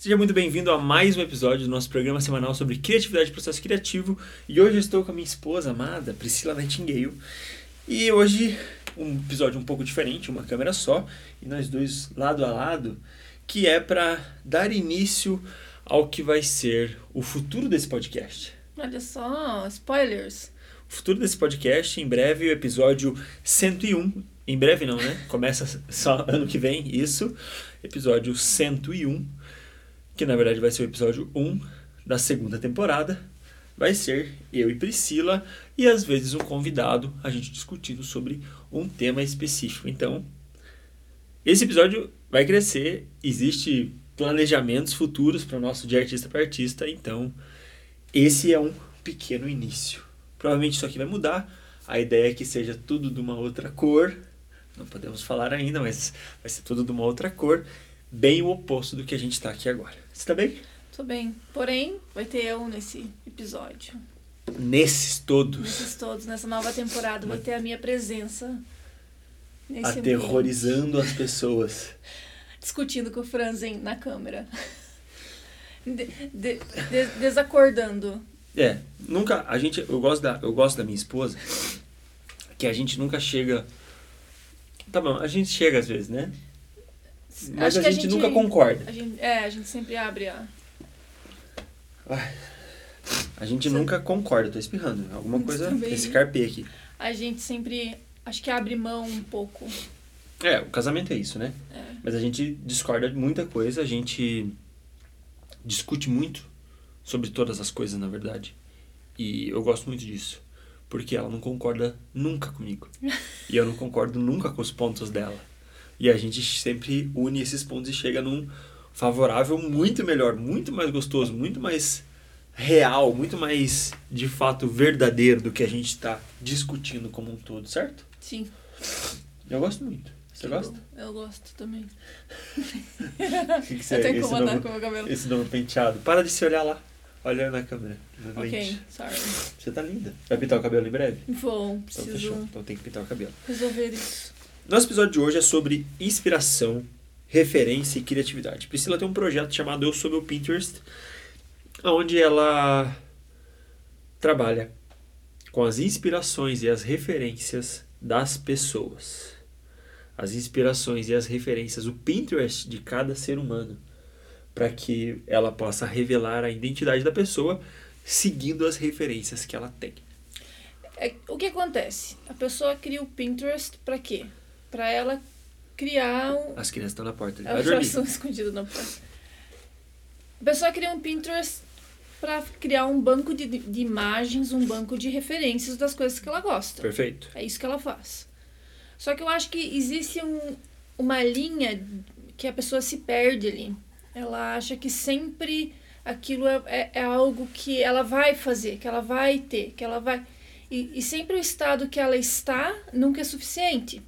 Seja muito bem-vindo a mais um episódio do nosso programa semanal sobre criatividade e processo criativo. E hoje eu estou com a minha esposa amada, Priscila Nightingale. E hoje um episódio um pouco diferente, uma câmera só, e nós dois lado a lado, que é para dar início ao que vai ser o futuro desse podcast. Olha só, spoilers. O futuro desse podcast, em breve, o episódio 101. Em breve não, né? Começa só ano que vem, isso. Episódio 101 que na verdade vai ser o episódio 1 da segunda temporada. Vai ser eu e Priscila e às vezes um convidado, a gente discutindo sobre um tema específico. Então, esse episódio vai crescer, existe planejamentos futuros para o nosso de artista para artista, então esse é um pequeno início. Provavelmente isso aqui vai mudar. A ideia é que seja tudo de uma outra cor. Não podemos falar ainda, mas vai ser tudo de uma outra cor, bem o oposto do que a gente está aqui agora. Você tá bem? Tô bem. Porém, vai ter eu nesse episódio. Nesses todos. Nesses todos, nessa nova temporada, vai ter a minha presença. Nesse Aterrorizando ambiente. as pessoas. Discutindo com o Franzen na câmera. De, de, de, desacordando. É, nunca. A gente. Eu gosto, da, eu gosto da minha esposa. Que a gente nunca chega. Tá bom, a gente chega às vezes, né? Mas a gente, a gente, nunca concorda. A gente, é, a gente sempre abre a. A gente Você... nunca concorda, tô espirrando. Alguma coisa. Também. Esse carpê aqui. A gente sempre. Acho que abre mão um pouco. É, o casamento é isso, né? É. Mas a gente discorda de muita coisa, a gente discute muito sobre todas as coisas, na verdade. E eu gosto muito disso. Porque ela não concorda nunca comigo. e eu não concordo nunca com os pontos dela. E a gente sempre une esses pontos e chega num favorável muito melhor, muito mais gostoso, muito mais real, muito mais de fato verdadeiro do que a gente está discutindo como um todo, certo? Sim. Eu gosto muito. Você eu, gosta? Eu gosto também. que que você, eu tô incomodado com o meu cabelo. Esse novo penteado. Para de se olhar lá. Olha na câmera. Na ok, lente. sorry. Você tá linda. Vai pintar o cabelo em breve? Vou, preciso. Então fechou. Então tem que pintar o cabelo. Resolver isso. Nosso episódio de hoje é sobre inspiração, referência e criatividade. Priscila tem um projeto chamado Eu Sou Meu Pinterest, onde ela trabalha com as inspirações e as referências das pessoas. As inspirações e as referências, o Pinterest de cada ser humano, para que ela possa revelar a identidade da pessoa seguindo as referências que ela tem. É, o que acontece? A pessoa cria o Pinterest para quê? Para ela criar um... As crianças estão na porta. Elas já estão escondidas na porta. A pessoa cria um Pinterest para criar um banco de, de imagens, um banco de referências das coisas que ela gosta. Perfeito. É isso que ela faz. Só que eu acho que existe um, uma linha que a pessoa se perde ali. Ela acha que sempre aquilo é, é, é algo que ela vai fazer, que ela vai ter, que ela vai. E, e sempre o estado que ela está nunca é suficiente.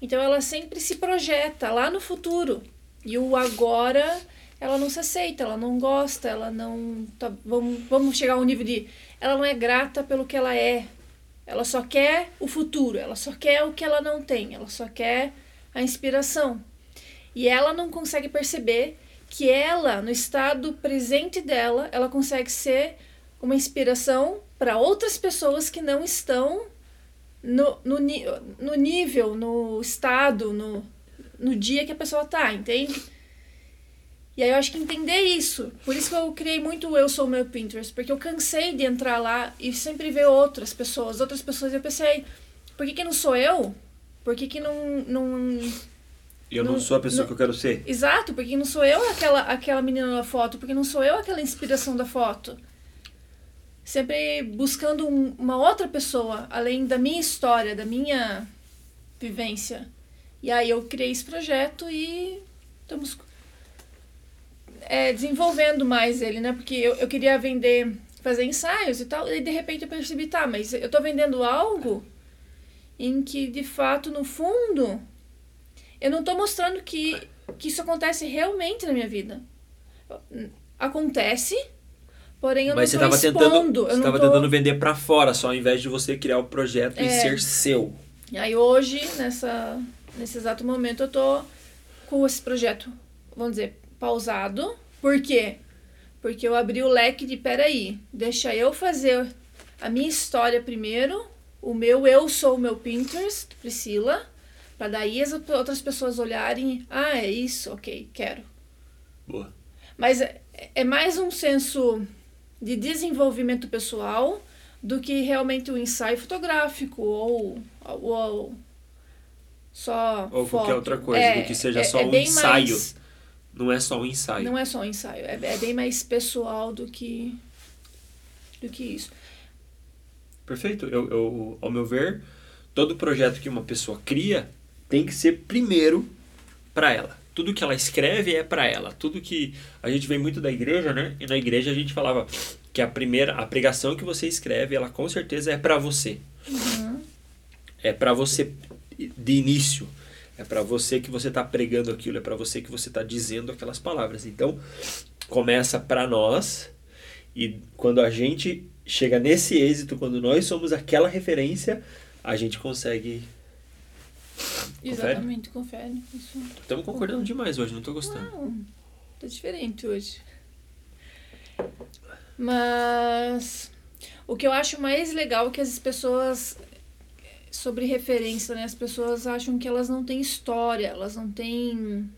Então ela sempre se projeta lá no futuro. E o agora ela não se aceita, ela não gosta, ela não. Tá, vamos, vamos chegar ao nível de. Ela não é grata pelo que ela é. Ela só quer o futuro, ela só quer o que ela não tem, ela só quer a inspiração. E ela não consegue perceber que ela, no estado presente dela, ela consegue ser uma inspiração para outras pessoas que não estão no, no, no nível, no estado, no, no dia que a pessoa tá, entende? E aí eu acho que entender isso. Por isso que eu criei muito Eu Sou Meu Pinterest, porque eu cansei de entrar lá e sempre ver outras pessoas, outras pessoas. E eu pensei, por que, que não sou eu? Por que, que não. não eu não, não sou a pessoa não, que eu quero ser. Exato, porque não sou eu aquela, aquela menina da foto, porque não sou eu aquela inspiração da foto sempre buscando um, uma outra pessoa, além da minha história, da minha vivência. E aí eu criei esse projeto e estamos é, desenvolvendo mais ele, né? Porque eu, eu queria vender, fazer ensaios e tal, e de repente eu percebi, tá, mas eu tô vendendo algo em que, de fato, no fundo, eu não tô mostrando que, que isso acontece realmente na minha vida. Acontece, Porém, eu Mas não você estava tentando, você estava tô... tentando vender para fora, só ao invés de você criar o projeto é. e ser seu. E aí hoje, nessa, nesse exato momento, eu tô com esse projeto, vamos dizer, pausado. Por quê? Porque eu abri o leque de peraí, deixa eu fazer a minha história primeiro, o meu eu sou o meu Pinterest, Priscila, para daí as outras pessoas olharem, ah, é isso, ok, quero. Boa. Mas é, é mais um senso de desenvolvimento pessoal do que realmente o um ensaio fotográfico ou, ou só ou foto. qualquer outra coisa, é, do que seja é, só é um ensaio. Mais, não é só um ensaio. Não é só um ensaio, é, é bem mais pessoal do que do que isso. Perfeito. Eu, eu, ao meu ver, todo projeto que uma pessoa cria tem que ser primeiro para ela. Tudo que ela escreve é para ela. Tudo que a gente vem muito da igreja, né? E na igreja a gente falava que a primeira, a pregação que você escreve, ela com certeza é para você. Uhum. É para você de início. É para você que você está pregando aquilo, é para você que você está dizendo aquelas palavras. Então, começa para nós e quando a gente chega nesse êxito, quando nós somos aquela referência, a gente consegue. Exatamente, confere. Estamos concordando demais hoje, não estou gostando. Não, tá diferente hoje. Mas o que eu acho mais legal é que as pessoas sobre referência, né? As pessoas acham que elas não têm história, elas não têm.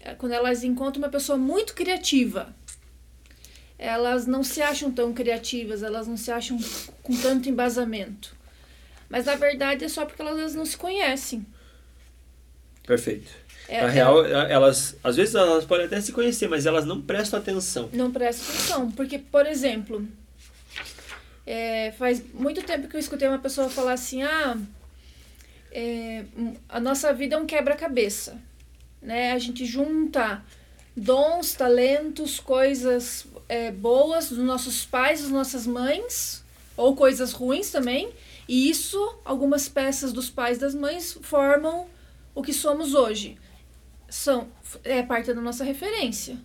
É, quando elas encontram uma pessoa muito criativa, elas não se acham tão criativas, elas não se acham com tanto embasamento. Mas na verdade é só porque elas não se conhecem. Perfeito. É, na real, é, elas às vezes elas podem até se conhecer, mas elas não prestam atenção. Não prestam atenção, porque por exemplo, é, faz muito tempo que eu escutei uma pessoa falar assim: ah, é, a nossa vida é um quebra-cabeça. Né? A gente junta dons, talentos, coisas é, boas dos nossos pais, das nossas mães, ou coisas ruins também. E isso, algumas peças dos pais das mães formam o que somos hoje. São, é parte da nossa referência.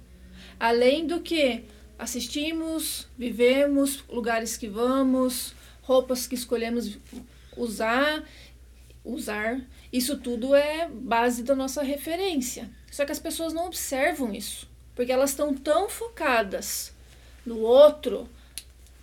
Além do que assistimos, vivemos, lugares que vamos, roupas que escolhemos usar, usar. Isso tudo é base da nossa referência. Só que as pessoas não observam isso, porque elas estão tão focadas no outro,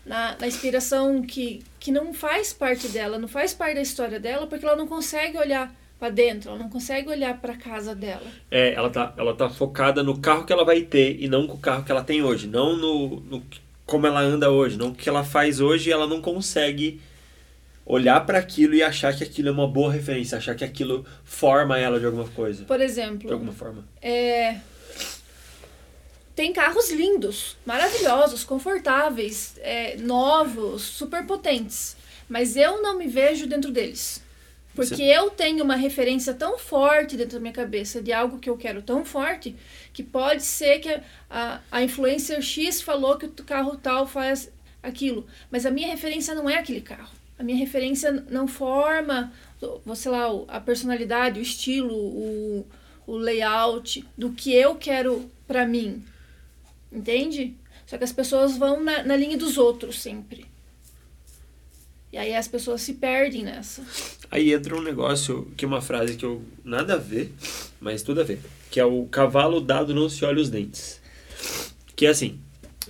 na, na inspiração que, que não faz parte dela, não faz parte da história dela, porque ela não consegue olhar para dentro, ela não consegue olhar para casa dela. É, ela tá, ela tá focada no carro que ela vai ter e não com o carro que ela tem hoje, não no, no como ela anda hoje, não o que ela faz hoje, ela não consegue olhar para aquilo e achar que aquilo é uma boa referência, achar que aquilo forma ela de alguma coisa. Por exemplo, de alguma forma. É tem carros lindos, maravilhosos, confortáveis, é, novos, super potentes. Mas eu não me vejo dentro deles. Porque Você... eu tenho uma referência tão forte dentro da minha cabeça de algo que eu quero tão forte que pode ser que a, a influencer X falou que o carro tal faz aquilo. Mas a minha referência não é aquele carro. A minha referência não forma, sei lá, a personalidade, o estilo, o, o layout do que eu quero para mim. Entende? Só que as pessoas vão na, na linha dos outros sempre. E aí as pessoas se perdem nessa. Aí entra um negócio que é uma frase que eu nada a ver, mas tudo a ver, que é o cavalo dado não se olha os dentes. Que é assim,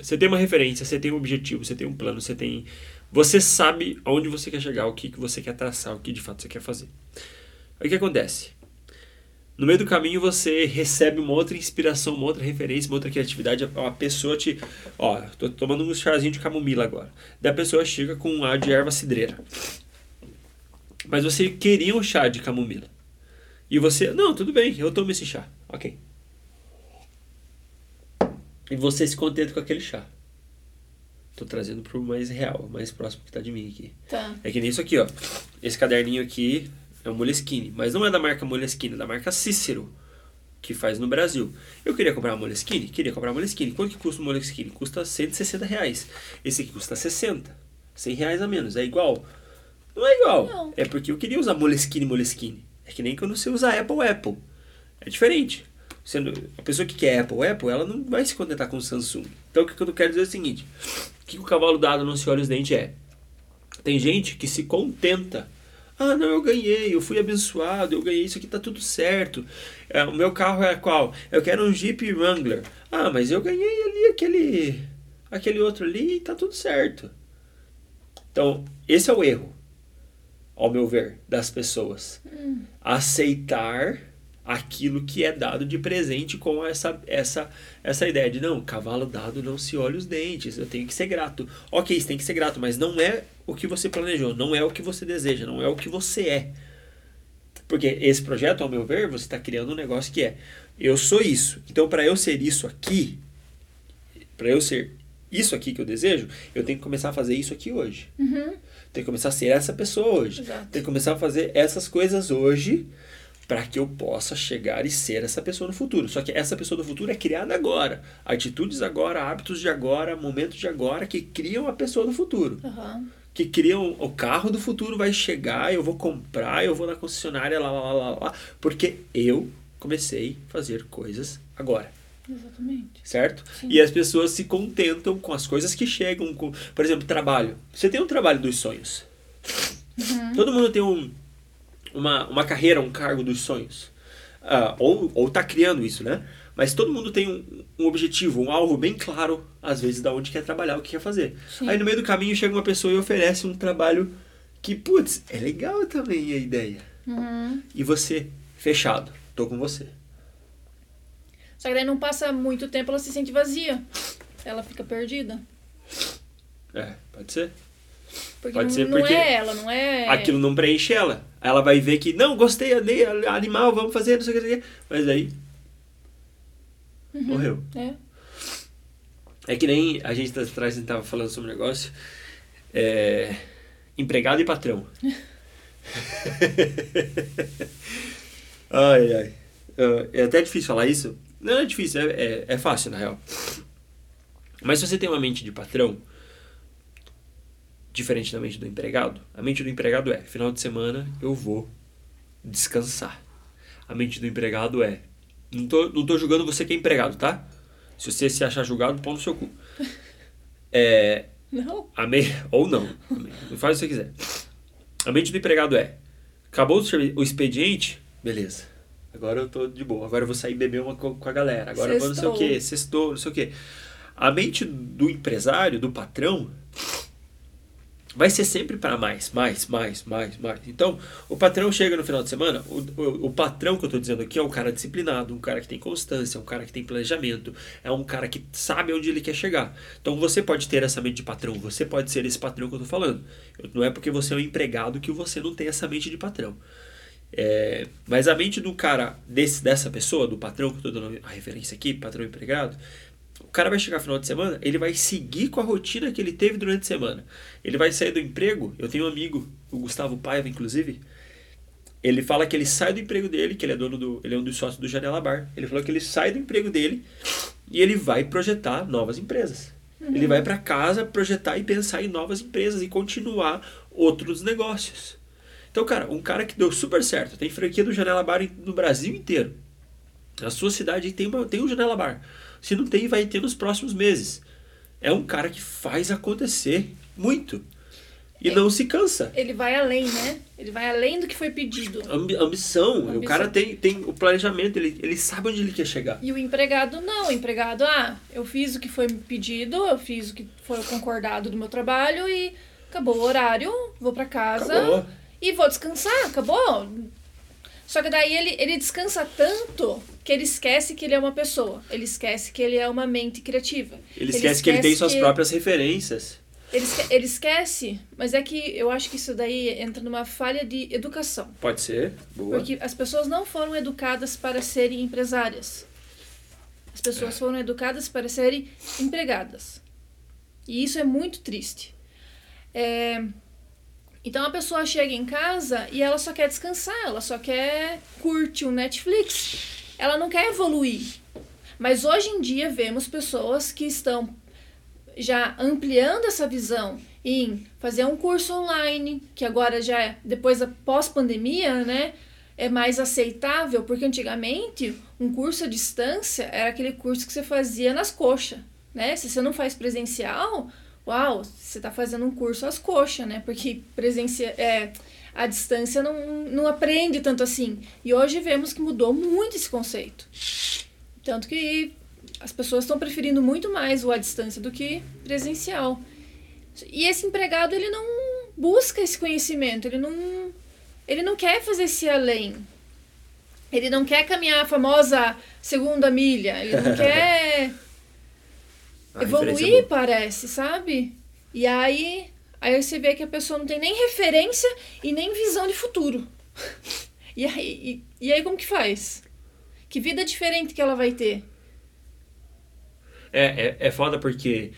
você tem uma referência, você tem um objetivo, você tem um plano, você tem você sabe aonde você quer chegar, o que, que você quer traçar, o que de fato você quer fazer. Aí o que acontece? No meio do caminho você recebe uma outra inspiração, uma outra referência, uma outra criatividade. A pessoa te. Ó, tô tomando um chazinho de camomila agora. Da pessoa chega com um ar de erva cidreira. Mas você queria um chá de camomila. E você. Não, tudo bem, eu tomo esse chá. Ok. E você se contenta com aquele chá. Tô trazendo pro mais real, mais próximo que tá de mim aqui. Tá. É que nem isso aqui, ó. Esse caderninho aqui é o Moleskine, mas não é da marca Moleskine, é da marca Cícero, que faz no Brasil. Eu queria comprar uma Moleskine? Queria comprar uma Moleskine. Quanto que custa o Moleskine? Custa 160 reais. Esse aqui custa 60. 100 reais a menos. É igual? Não é igual. Não. É porque eu queria usar Moleskine, Moleskine. É que nem quando você usa Apple, Apple. É diferente. Sendo, a pessoa que quer Apple, Apple, ela não vai se contentar com o Samsung. Então o que eu quero dizer é o seguinte. O que o cavalo dado não se olha os dentes é? Tem gente que se contenta Ah, não, eu ganhei, eu fui abençoado, eu ganhei isso aqui, tá tudo certo. É, o meu carro é qual? Eu quero um Jeep Wrangler. Ah, mas eu ganhei ali aquele aquele outro ali e tá tudo certo. Então, esse é o erro, ao meu ver, das pessoas. Hum. Aceitar aquilo que é dado de presente com essa, essa, essa ideia de não, cavalo dado não se olha os dentes, eu tenho que ser grato. Ok, você tem que ser grato, mas não é o que você planejou, não é o que você deseja, não é o que você é. Porque esse projeto, ao meu ver, você está criando um negócio que é eu sou isso. Então, para eu ser isso aqui, para eu ser isso aqui que eu desejo, eu tenho que começar a fazer isso aqui hoje. Uhum. Tenho que começar a ser essa pessoa hoje. Exato. Tenho que começar a fazer essas coisas hoje para que eu possa chegar e ser essa pessoa no futuro. Só que essa pessoa do futuro é criada agora. Atitudes agora, hábitos de agora, momentos de agora que criam a pessoa do futuro. Aham. Que criam o carro do futuro vai chegar, eu vou comprar, eu vou na concessionária, lá, lá, lá, lá, porque eu comecei a fazer coisas agora Exatamente. certo? Sim. E as pessoas se contentam com as coisas que chegam, com, por exemplo, trabalho. Você tem um trabalho dos sonhos. Todo mundo tem um, uma, uma carreira, um cargo dos sonhos. Ah, ou, ou tá criando isso, né? Mas todo mundo tem um, um objetivo, um alvo bem claro, às vezes, da onde quer trabalhar, o que quer fazer. Sim. Aí no meio do caminho chega uma pessoa e oferece um trabalho que, putz, é legal também a ideia. Uhum. E você, fechado, tô com você. Só que daí não passa muito tempo, ela se sente vazia. Ela fica perdida. É, pode ser. Porque Pode não, ser não porque é ela, não é. aquilo não preenche ela. Ela vai ver que, não, gostei, animal, vamos fazer, não não sei o que. Mas aí, Uhum. morreu. É. É que nem a gente atrás estava falando sobre um negócio. É, empregado e patrão. ai, ai. Ah, É até difícil falar isso. Não é difícil, é, é, é fácil na real. Mas se você tem uma mente de patrão, diferente da mente do empregado, a mente do empregado é: final de semana eu vou descansar. A mente do empregado é: não tô, não tô julgando você que é empregado, tá? Se você se achar julgado, pão no seu cu. É, Não? a me... Ou não. Faz o que você quiser. A mente do empregado é: acabou o expediente, beleza. Agora eu tô de boa. Agora eu vou sair beber uma co- com a galera. Agora eu vou não sei o que, sextou, não sei o que. A mente do empresário, do patrão, vai ser sempre para mais, mais, mais, mais, mais. Então, o patrão chega no final de semana, o, o, o patrão que eu tô dizendo aqui é um cara disciplinado, um cara que tem constância, um cara que tem planejamento, é um cara que sabe onde ele quer chegar. Então, você pode ter essa mente de patrão, você pode ser esse patrão que eu tô falando. Não é porque você é um empregado que você não tem essa mente de patrão. É, mas a mente do cara, desse, dessa pessoa, do patrão, que eu tô dando a referência aqui, patrão empregado, o cara vai chegar final de semana, ele vai seguir com a rotina que ele teve durante a semana. Ele vai sair do emprego. Eu tenho um amigo, o Gustavo Paiva, inclusive. Ele fala que ele sai do emprego dele, que ele é dono do. Ele é um dos sócios do Janela Bar. Ele falou que ele sai do emprego dele e ele vai projetar novas empresas. Ele vai para casa projetar e pensar em novas empresas e continuar outros negócios. Então, cara, um cara que deu super certo, tem franquia do Janela Bar no Brasil inteiro. Na sua cidade tem, uma, tem um Janela Bar. Se não tem, vai ter nos próximos meses. É um cara que faz acontecer muito. E É. não se cansa. Ele vai além, né? Ele vai além do que foi pedido. Ambi- ambição. O Ambição. cara tem, tem o planejamento, ele, ele sabe onde ele quer chegar. E o empregado não. O empregado, ah, eu fiz o que foi pedido, eu fiz o que foi concordado do meu trabalho e acabou o horário, vou pra casa Acabou. e vou descansar, acabou. Só que daí ele, ele descansa tanto que ele esquece que ele é uma pessoa. Ele esquece que ele é uma mente criativa. Ele esquece, que ele tem suas que- próprias referências. Ele, esque- ele esquece, mas é que eu acho que isso daí entra numa falha de educação. Pode ser. Boa. Porque as pessoas não foram educadas para serem empresárias. As pessoas foram educadas para serem empregadas. E isso é muito triste. É, Então a pessoa chega em casa e ela só quer descansar, ela só quer curtir um Netflix. Ela não quer evoluir. Mas hoje em dia vemos pessoas que estão já ampliando essa visão em fazer um curso online, que agora já é, depois da pós-pandemia, né, é mais aceitável, porque antigamente um curso à distância era aquele curso que você fazia nas coxas, né? Se você não faz presencial, uau, você está fazendo um curso às coxas, né? Porque presencia, é, a distância não, não aprende tanto assim. E hoje vemos que mudou muito esse conceito. Tanto que as pessoas estão preferindo muito mais o à distância do que presencial. E esse empregado, ele não busca esse conhecimento, ele não, ele não quer fazer esse além. Ele não quer caminhar a famosa segunda milha, ele não quer evoluir, parece, sabe? E aí, aí você vê que a pessoa não tem nem referência e nem visão de futuro. E aí, e, e aí como que faz? Que vida diferente que ela vai ter? É, é, é foda porque.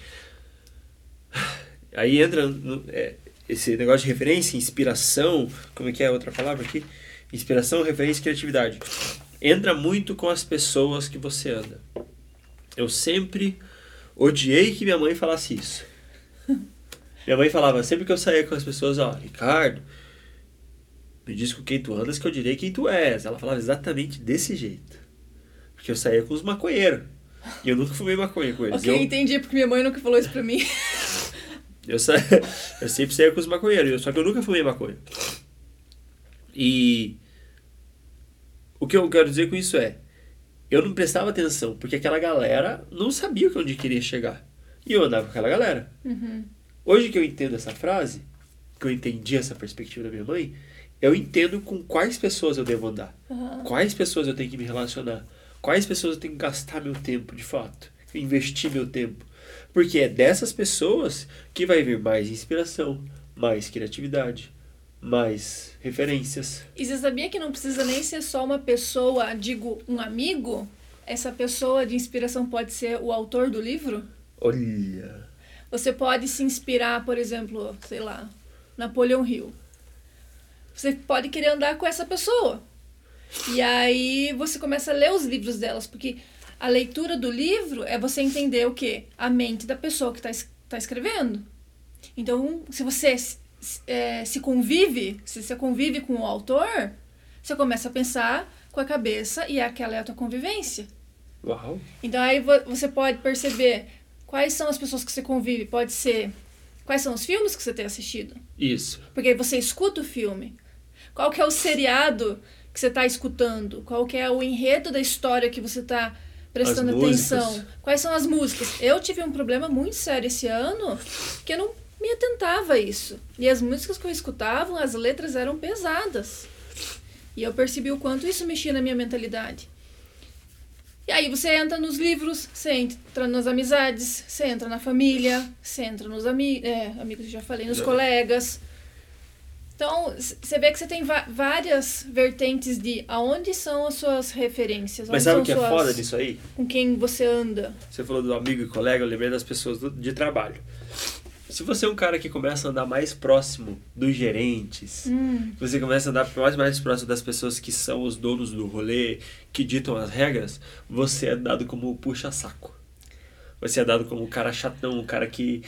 Aí entra no, é, esse negócio de referência, inspiração. Como é que é a outra palavra aqui? Inspiração, referência e criatividade. Entra muito com as pessoas que você anda. Eu sempre odiei que minha mãe falasse isso. Minha mãe falava, sempre que eu saía com as pessoas, ó, Ricardo, me diz com quem tu andas que eu direi quem tu és. Ela falava exatamente desse jeito. Porque eu saía com os maconheiros. E eu nunca fumei maconha com eles. Ok, eu, entendi porque minha mãe nunca falou isso pra mim. eu, sa... eu sempre saía com os maconheiros, só que eu nunca fumei maconha. E o que eu quero dizer com isso é, eu não prestava atenção, porque aquela galera não sabia onde queria chegar. E eu andava com aquela galera. Uhum. Hoje que eu entendo essa frase, que eu entendi essa perspectiva da minha mãe, eu entendo com quais pessoas eu devo andar. Uhum. Quais pessoas eu tenho que me relacionar. Quais pessoas eu tenho que gastar meu tempo, de fato. Investir meu tempo. Porque é dessas pessoas que vai vir mais inspiração, mais criatividade, mais referências. E você sabia que não precisa nem ser só uma pessoa, digo, um amigo? Essa pessoa de inspiração pode ser o autor do livro? Olha. Você pode se inspirar, por exemplo, sei lá, Napoleão Hill. Você pode querer andar com essa pessoa. E aí você começa a ler os livros delas, porque a leitura do livro é você entender o quê? A mente da pessoa que está tá escrevendo. Então, se você é, se convive, se você convive com o autor, você começa a pensar com a cabeça e aquela é a tua convivência. Uau. Então aí você pode perceber quais são as pessoas que você convive. Pode ser quais são os filmes que você tem assistido. Isso. Porque você escuta o filme. Qual que é o seriado que você está escutando? Qual que é o enredo da história que você está prestando atenção? Quais são as músicas? Eu tive um problema muito sério esse ano que eu não me atentava a isso. E as músicas que eu escutava, as letras eram pesadas. E eu percebi o quanto isso mexia na minha mentalidade. E aí você entra nos livros, você entra nas amizades, você entra na família, você entra nos ami é, amigos, já falei, nos colegas. Então, você vê que você tem várias vertentes de aonde são as suas referências. Mas sabe o que é foda disso aí? Com quem você anda. Você falou do amigo e colega, eu lembrei das pessoas do, de trabalho. Se você é um cara que começa a andar mais próximo dos gerentes, hum. você começa a andar mais, mais próximo das pessoas que são os donos do rolê, que ditam as regras, você é dado como puxa-saco. Você é dado como o cara chatão, o cara que.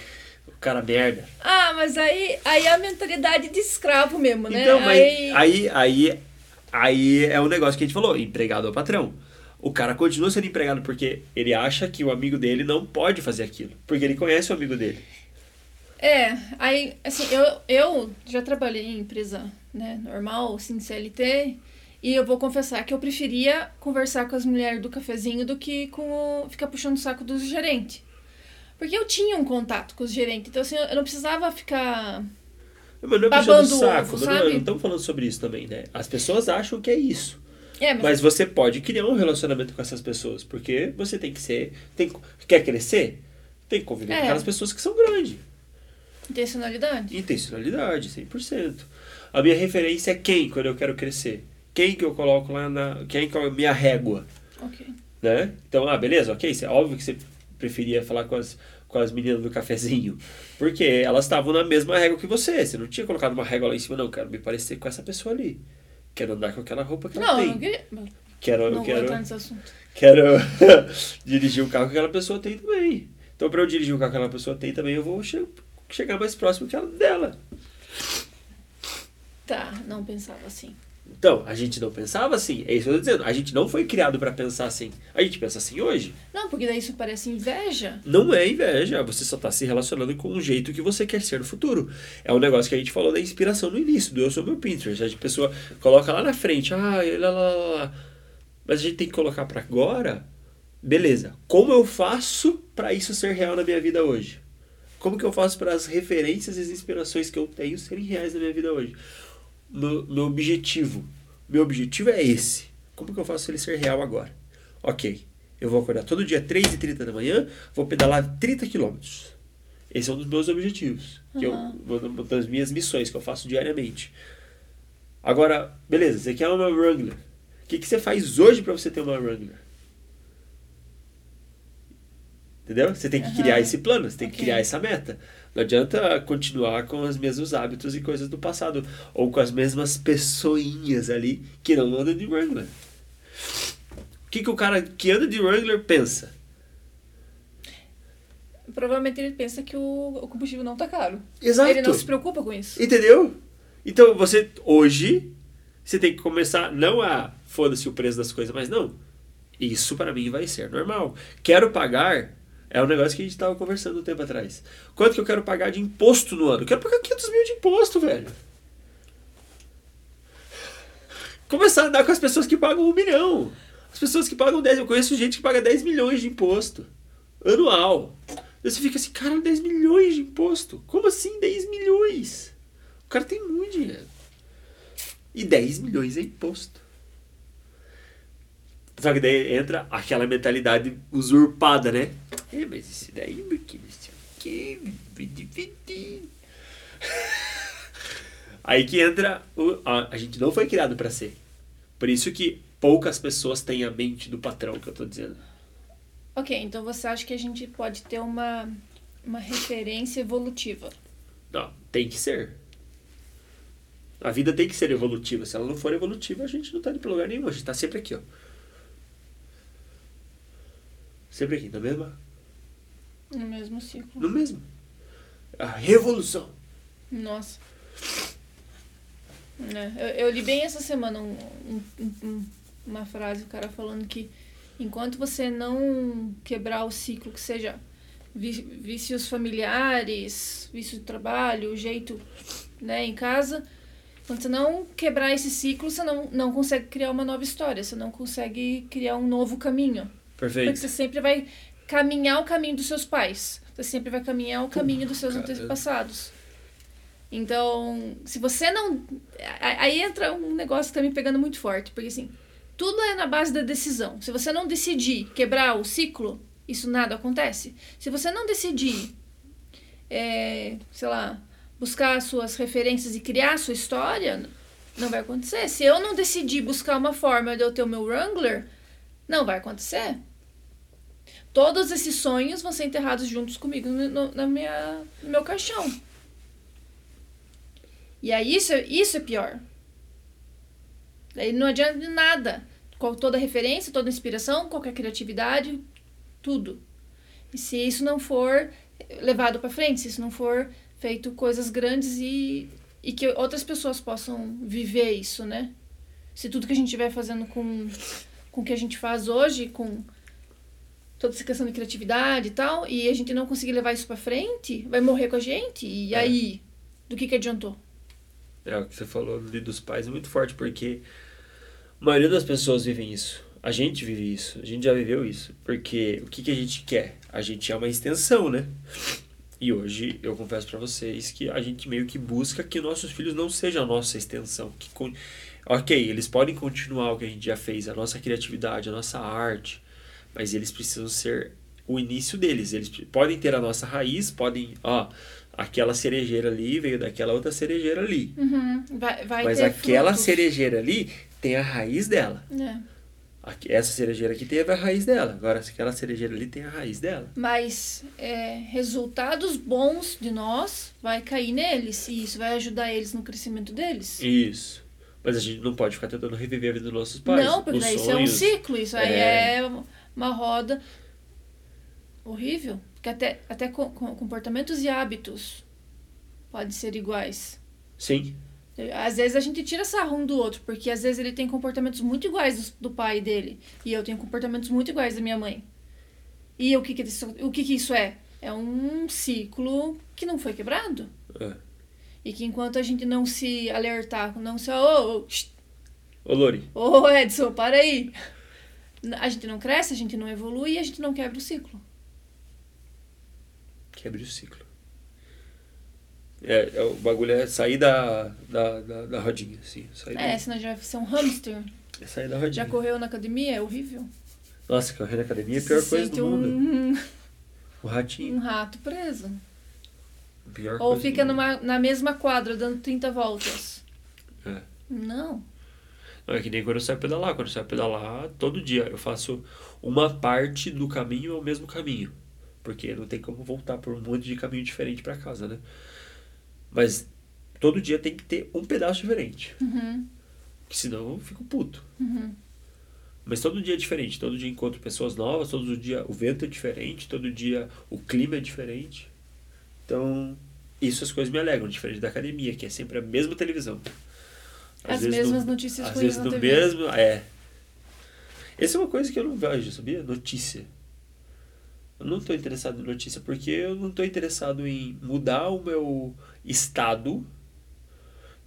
o cara merda. Ah, mas aí, aí é a mentalidade de escravo mesmo, né? Então, mas aí, aí, aí, aí é o um negócio que a gente falou: empregado ao patrão. O cara continua sendo empregado porque ele acha que o amigo dele não pode fazer aquilo. Porque ele conhece o amigo dele. É, aí, assim, eu, eu já trabalhei em empresa né, normal, assim, CLT, e eu vou confessar que eu preferia conversar com as mulheres do cafezinho do que com o, ficar puxando o saco dos gerentes. Porque eu tinha um contato com os gerentes, então assim, eu não precisava ficar. Mas não é puxando o saco, ovo, não, não estamos falando sobre isso também, né? As pessoas acham que é isso. É, mas... mas... você pode criar um relacionamento com essas pessoas, porque você tem que ser. Tem, quer crescer? Tem que conviver é. com aquelas pessoas que são grandes. Intencionalidade? Intencionalidade, 100%. A minha referência é quem quando eu quero crescer? Quem que eu coloco lá na. Quem que é a minha régua? Ok. Né? Então, ah, beleza, ok. É óbvio que você preferia falar com as, com as meninas do cafezinho. Porque elas estavam na mesma régua que você. Você não tinha colocado uma régua lá em cima, não. Quero me parecer com essa pessoa ali. Quero andar com aquela roupa que não, ela tem. Não, queria. Quero, não quero, vou entrar nesse assunto. Quero dirigir o carro que aquela pessoa tem também. Então, para eu dirigir o carro que aquela pessoa tem também, eu vou chegar mais próximo que ela dela. Tá, não pensava assim. Então, a gente não pensava assim. É isso que eu tô dizendo. A gente não foi criado para pensar assim. A gente pensa assim hoje. Não, porque daí isso parece inveja. Não é inveja. Você só tá se relacionando com o jeito que você quer ser no futuro. É um negócio que a gente falou da inspiração no início, do eu sou meu Pinterest. A pessoa coloca lá na frente, ah, lá, lá, lá. Mas a gente tem que colocar para agora. Beleza. Como eu faço para isso ser real na minha vida hoje? Como que eu faço para as referências e as inspirações que eu tenho serem reais na minha vida hoje? meu, meu objetivo. Meu objetivo é esse. Como que eu faço ele ser real agora? Ok, eu vou acordar todo dia 3h30 da manhã, vou pedalar 30 quilômetros. Esse é um dos meus objetivos. Que eu, uma das minhas missões que eu faço diariamente. Agora, beleza, você quer uma Wrangler. O que, que você faz hoje para você ter uma Wrangler? Entendeu? Você tem que criar esse plano, você tem okay. que criar essa meta. Não adianta continuar com os mesmos hábitos e coisas do passado. Ou com as mesmas pessoinhas ali que não andam de Wrangler. O que, que o cara que anda de Wrangler pensa? Provavelmente ele pensa que o, o combustível não tá caro. Exato. Ele não se preocupa com isso. Entendeu? Então você, hoje, você tem que começar não a foda-se o preço das coisas, mas não. Isso para mim vai ser normal. Quero pagar é um negócio que a gente estava conversando um tempo atrás. Quanto que eu quero pagar de imposto no ano? Eu quero pagar 500 mil de imposto, velho. Começar a andar com as pessoas que pagam um milhão. As pessoas que pagam 10. Eu conheço gente que paga 10 milhões de imposto. Anual. você fica assim, cara, 10 milhões de imposto? Como assim 10 milhões? O cara tem muito dinheiro. E 10 milhões é imposto. Só que daí entra aquela mentalidade usurpada, né? É, mas isso daí, meu que não sei o que. Aí que entra. O, a, a gente não foi criado para ser. Por isso que poucas pessoas têm a mente do patrão que eu tô dizendo. Ok, então você acha que a gente pode ter uma, uma referência evolutiva? Não, tem que ser. A vida tem que ser evolutiva. Se ela não for evolutiva, a gente não tá indo pra lugar nenhum. A gente tá sempre aqui, ó. Sempre aqui, na mesma. No mesmo ciclo. No mesmo. A revolução. Nossa. É, eu, eu, li bem essa semana um, um, um, uma frase, o cara falando que enquanto você não quebrar o ciclo, que seja vícios familiares, vício de trabalho, o jeito né, em casa, quando você não quebrar esse ciclo, você não, não consegue criar uma nova história, você não consegue criar um novo caminho. Perfeito. Porque você sempre vai caminhar o caminho dos seus pais. Você sempre vai caminhar o caminho dos seus antepassados. Então, se você não. Aí entra um negócio que tá me pegando muito forte. Porque assim, tudo é na base da decisão. Se você não decidir quebrar o ciclo, isso nada acontece. Se você não decidir, é, sei lá, buscar suas referências e criar a sua história, não vai acontecer. Se eu não decidir buscar uma forma de eu ter o meu Wrangler, não vai acontecer todos esses sonhos vão ser enterrados juntos comigo no, na minha, no meu caixão. E aí isso, isso é pior. Aí não adianta de nada. Com toda referência, toda inspiração, qualquer criatividade, tudo. E se isso não for levado para frente, se isso não for feito coisas grandes e, e que outras pessoas possam viver isso, né? Se tudo que a gente vai fazendo com, com o que a gente faz hoje, com toda essa questão de criatividade e tal, e a gente não conseguir levar isso para frente, vai morrer com a gente. E é. aí, do que que adiantou? É, o que você falou ali dos pais é muito forte, porque a maioria das pessoas vivem isso. A gente vive isso, a gente já viveu isso. Porque o que, que a gente quer? A gente é uma extensão, né? E hoje eu confesso para vocês que a gente meio que busca que nossos filhos não sejam a nossa extensão. Que, ok, eles podem continuar o que a gente já fez, a nossa criatividade, a nossa arte, mas eles precisam ser o início deles. Eles podem ter a nossa raiz, podem, ó, aquela cerejeira ali veio daquela outra cerejeira ali. Uhum. Vai, vai mas aquela frutos. cerejeira ali tem a raiz dela. É. Essa cerejeira aqui teve a raiz dela. Agora, aquela cerejeira ali tem a raiz dela. Mas é, resultados bons de nós vai cair neles. E isso vai ajudar eles no crescimento deles. Isso. Mas a gente não pode ficar tentando reviver a vida dos nossos pais. Não, porque isso é um ciclo. Isso aí é, é uma roda horrível. Porque até, até comportamentos e hábitos podem ser iguais. Sim. Às vezes a gente tira sarro um do outro, porque às vezes ele tem comportamentos muito iguais do, do pai dele. E eu tenho comportamentos muito iguais da minha mãe. E o que, que, isso, o que, que isso é? É um ciclo que não foi quebrado. É. E que enquanto a gente não se alertar, não se. Ô, ô, Ô, Lori. ô Edson, para aí. A gente não cresce, a gente não evolui e a gente não quebra o ciclo. Quebre o ciclo. É, é, o bagulho é sair da, da, da, da rodinha, assim. Sair É, da, senão já vai ser um hamster. é sair da rodinha. Já correu na academia? É horrível. Nossa, correr na academia é a pior Se coisa do mundo. um, O ratinho. um rato preso. Pior Ou fica numa, na mesma quadra dando 30 voltas. É. Não. É que nem quando eu saio pedalar. Quando eu saio pedalar, todo dia eu faço uma parte do caminho ao mesmo caminho. Porque não tem como voltar por um monte de caminho diferente pra casa, né? Mas todo dia tem que ter um pedaço diferente. Uhum, Que senão eu fico puto. uhum. Mas todo dia é diferente. Todo dia encontro pessoas novas. Todo dia o vento é diferente. Todo dia o clima é diferente. Então, isso as coisas me alegram. Diferente da academia, que é sempre a mesma televisão. Às As mesmas no- notícias Às ruins vezes no TV. mesmo. É. Essa é uma coisa que eu não vejo, sabia? Notícia. Eu não estou interessado em notícia porque eu não estou interessado em mudar o meu estado,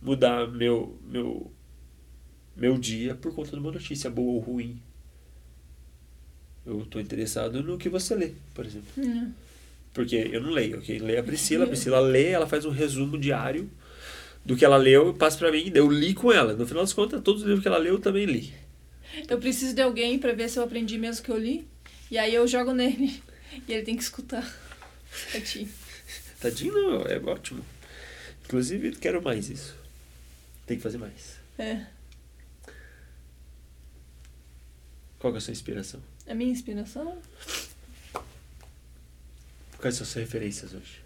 mudar meu, meu, meu dia por conta de uma notícia boa ou ruim. Eu estou interessado no que você lê, por exemplo. Hum. Porque eu não leio. Quem lê é a Priscila. A Priscila lê, ela faz um resumo diário do que ela leu passa pra mim. Eu li com ela. No final das contas, todos os livros que ela leu eu também li. Eu preciso de alguém pra ver se eu aprendi mesmo que eu li. E aí eu jogo nele. E ele tem que escutar. Ti. Tadinho, não, é ótimo. Inclusive, quero mais isso. Tem que fazer mais. É. Qual que é a sua inspiração? A minha inspiração? Quais são as suas referências hoje?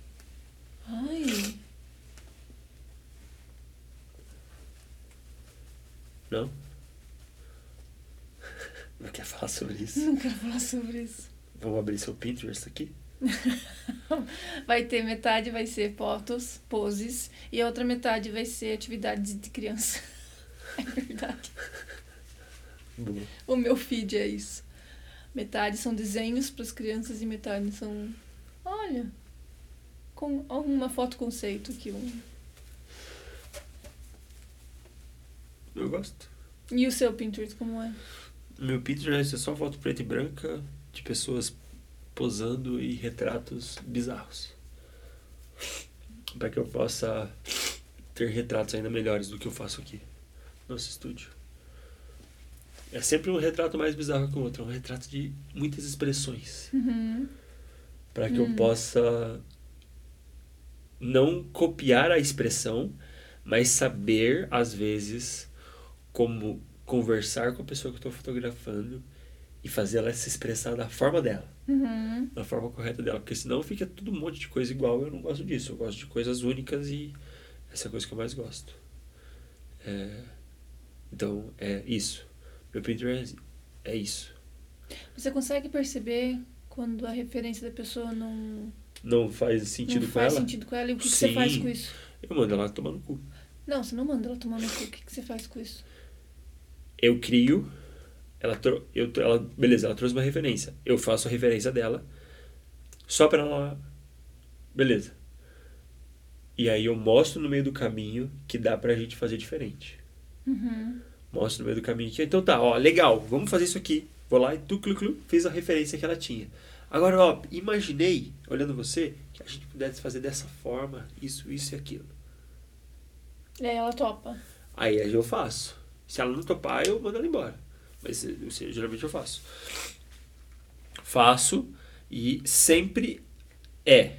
Ai. Não? Não quer falar sobre isso? Não quero falar sobre isso. Vamos abrir seu Pinterest aqui? Vai ter metade vai ser fotos, poses, e a outra metade vai ser atividades de criança. É verdade. Boa. O meu feed é isso. Metade são desenhos para as crianças e metade são. Olha, com uma foto conceito aqui. Um. Eu gosto. E o seu Pinterest como é? Meu Pinterest é só foto preta e branca de pessoas posando e retratos bizarros. Para que eu possa ter retratos ainda melhores do que eu faço aqui, no nosso estúdio. É sempre um retrato mais bizarro que o outro, é um retrato de muitas expressões. Uhum. Para que eu possa não copiar a expressão, mas saber, às vezes, como conversar com a pessoa que eu estou fotografando e fazer ela se expressar da forma dela, Uhum. da forma correta dela, porque senão fica tudo um monte de coisa igual. Eu não gosto disso, eu gosto de coisas únicas e essa é a coisa que eu mais gosto. É, então, é isso. Meu Pinterest é isso. Você consegue perceber quando a referência da pessoa não, Não faz sentido não com faz ela? sentido com ela? E o que, que você faz com isso? Eu mando ela tomar no cu. Não, você não manda ela tomar no cu. O que, que você faz com isso? Eu crio, ela, eu, ela, beleza, ela trouxe uma referência. Eu faço a referência dela, só pra ela, beleza. E aí eu mostro no meio do caminho que dá pra gente fazer diferente. Uhum. Mostro no meio do caminho que, então tá, ó, legal, vamos fazer isso aqui. Vou lá e tu, clu, clu, fiz a referência que ela tinha. Agora, ó, imaginei, olhando você, que a gente pudesse fazer dessa forma, isso, isso e aquilo. E aí ela topa. Aí aí eu faço. Se ela não topar, eu mando ela embora. Mas sei, geralmente eu faço. Faço e sempre é.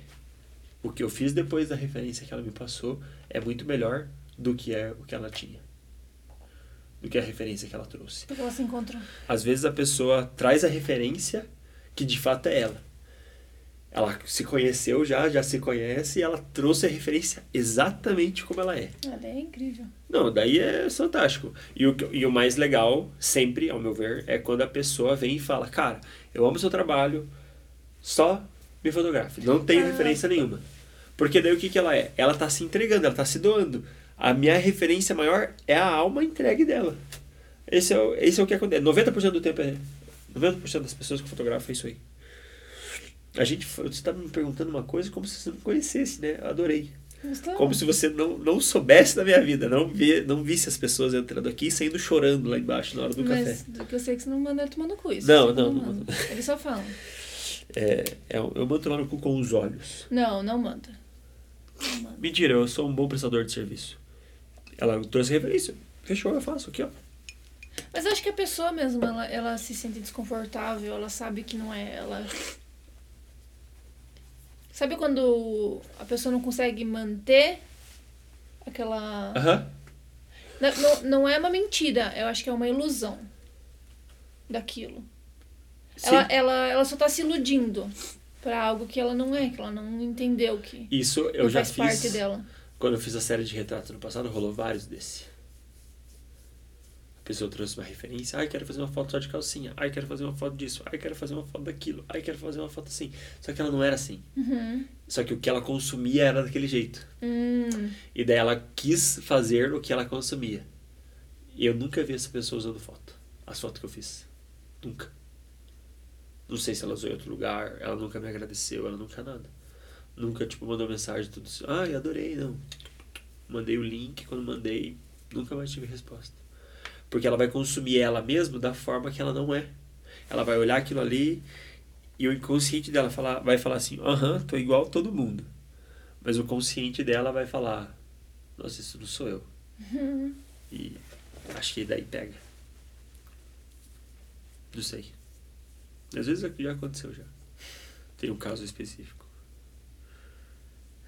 O que eu fiz depois da referência que ela me passou é muito melhor do que é o que ela tinha. Do que a referência que ela trouxe. Porque ela se encontrou. Às vezes a pessoa traz a referência que de fato é ela. Ela se conheceu já, já se conhece e ela trouxe a referência exatamente como ela é. Ela é incrível. Não, daí é fantástico. E o, e o mais legal, sempre, ao meu ver, é quando a pessoa vem e fala: Cara, eu amo seu trabalho, só me fotografe. Não tenho Ah. referência nenhuma. Porque daí o que, que ela é? Ela tá se entregando, ela tá se doando. A minha referência maior é a alma entregue dela. Esse é, o- esse é o que acontece. 90% do tempo é. 90% das pessoas que fotografam é isso aí. A gente, você está me perguntando uma coisa como se você não conhecesse, né? Adorei. Mas tá- Como se você não, não soubesse da minha vida, não, vi, não visse as pessoas entrando aqui e saindo chorando lá embaixo na hora do Mas café. que eu sei que você não manda ele tomar no cu. isso Não, não, não manda. Eles só falam. É, é, eu mando tomar no cu com os olhos. Não, não manda. Não manda. Mentira, eu sou um bom prestador de serviço. Ela trouxe referência. Fechou, eu faço aqui, ó. Mas eu acho que a pessoa mesmo, ela, ela se sente desconfortável, ela sabe que não é ela. Sabe quando a pessoa não consegue manter aquela. Aham. Não, não, não é uma mentira, eu acho que é uma ilusão daquilo. Sim. Ela, ela, ela só tá se iludindo pra algo que ela não é, que ela não entendeu que Isso eu já faz parte fiz. dela. Quando eu fiz a série de retratos no passado, rolou vários desse. Pessoa trouxe uma referência. Ai, quero fazer uma foto só de calcinha. Ai, quero fazer uma foto disso. Ai, quero fazer uma foto daquilo. Ai, quero fazer uma foto assim. Só que ela não era assim. Uhum. Só que o que ela consumia era daquele jeito. Hum, E daí ela quis fazer o que ela consumia. E eu nunca vi essa pessoa usando foto. As fotos que eu fiz. Nunca. Não sei se ela usou em outro lugar. Ela nunca me agradeceu. Ela nunca nada. Nunca, tipo, mandou mensagem tudo assim. Ai, adorei, não. Mandei o link. Quando mandei, nunca mais tive resposta. Porque ela vai consumir ela mesma da forma que ela não é. Ela vai olhar aquilo ali e o inconsciente dela falar, vai falar assim: aham, tô igual a todo mundo. Mas o consciente dela vai falar: Nossa, isso não sou eu. uhum. E acho que daí pega. Não sei. Às vezes já aconteceu já. Tem um caso específico.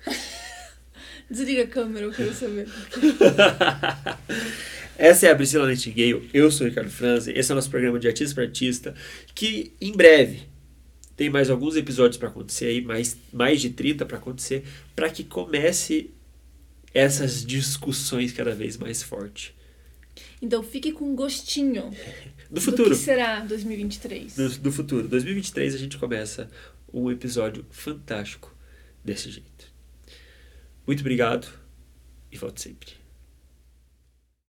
Desliga a câmera, eu quero saber. Essa é a Priscila Nightingale, eu sou o Ricardo Franzi, esse é o nosso programa de Artista para Artista, que em breve tem mais alguns episódios para acontecer aí, mais, mais de 30 para acontecer, para que comece essas discussões cada vez mais fortes. Então fique com um gostinho Do futuro. do que será 2023. do, do futuro. 2023 a gente começa um episódio fantástico desse jeito. Muito obrigado e volte sempre.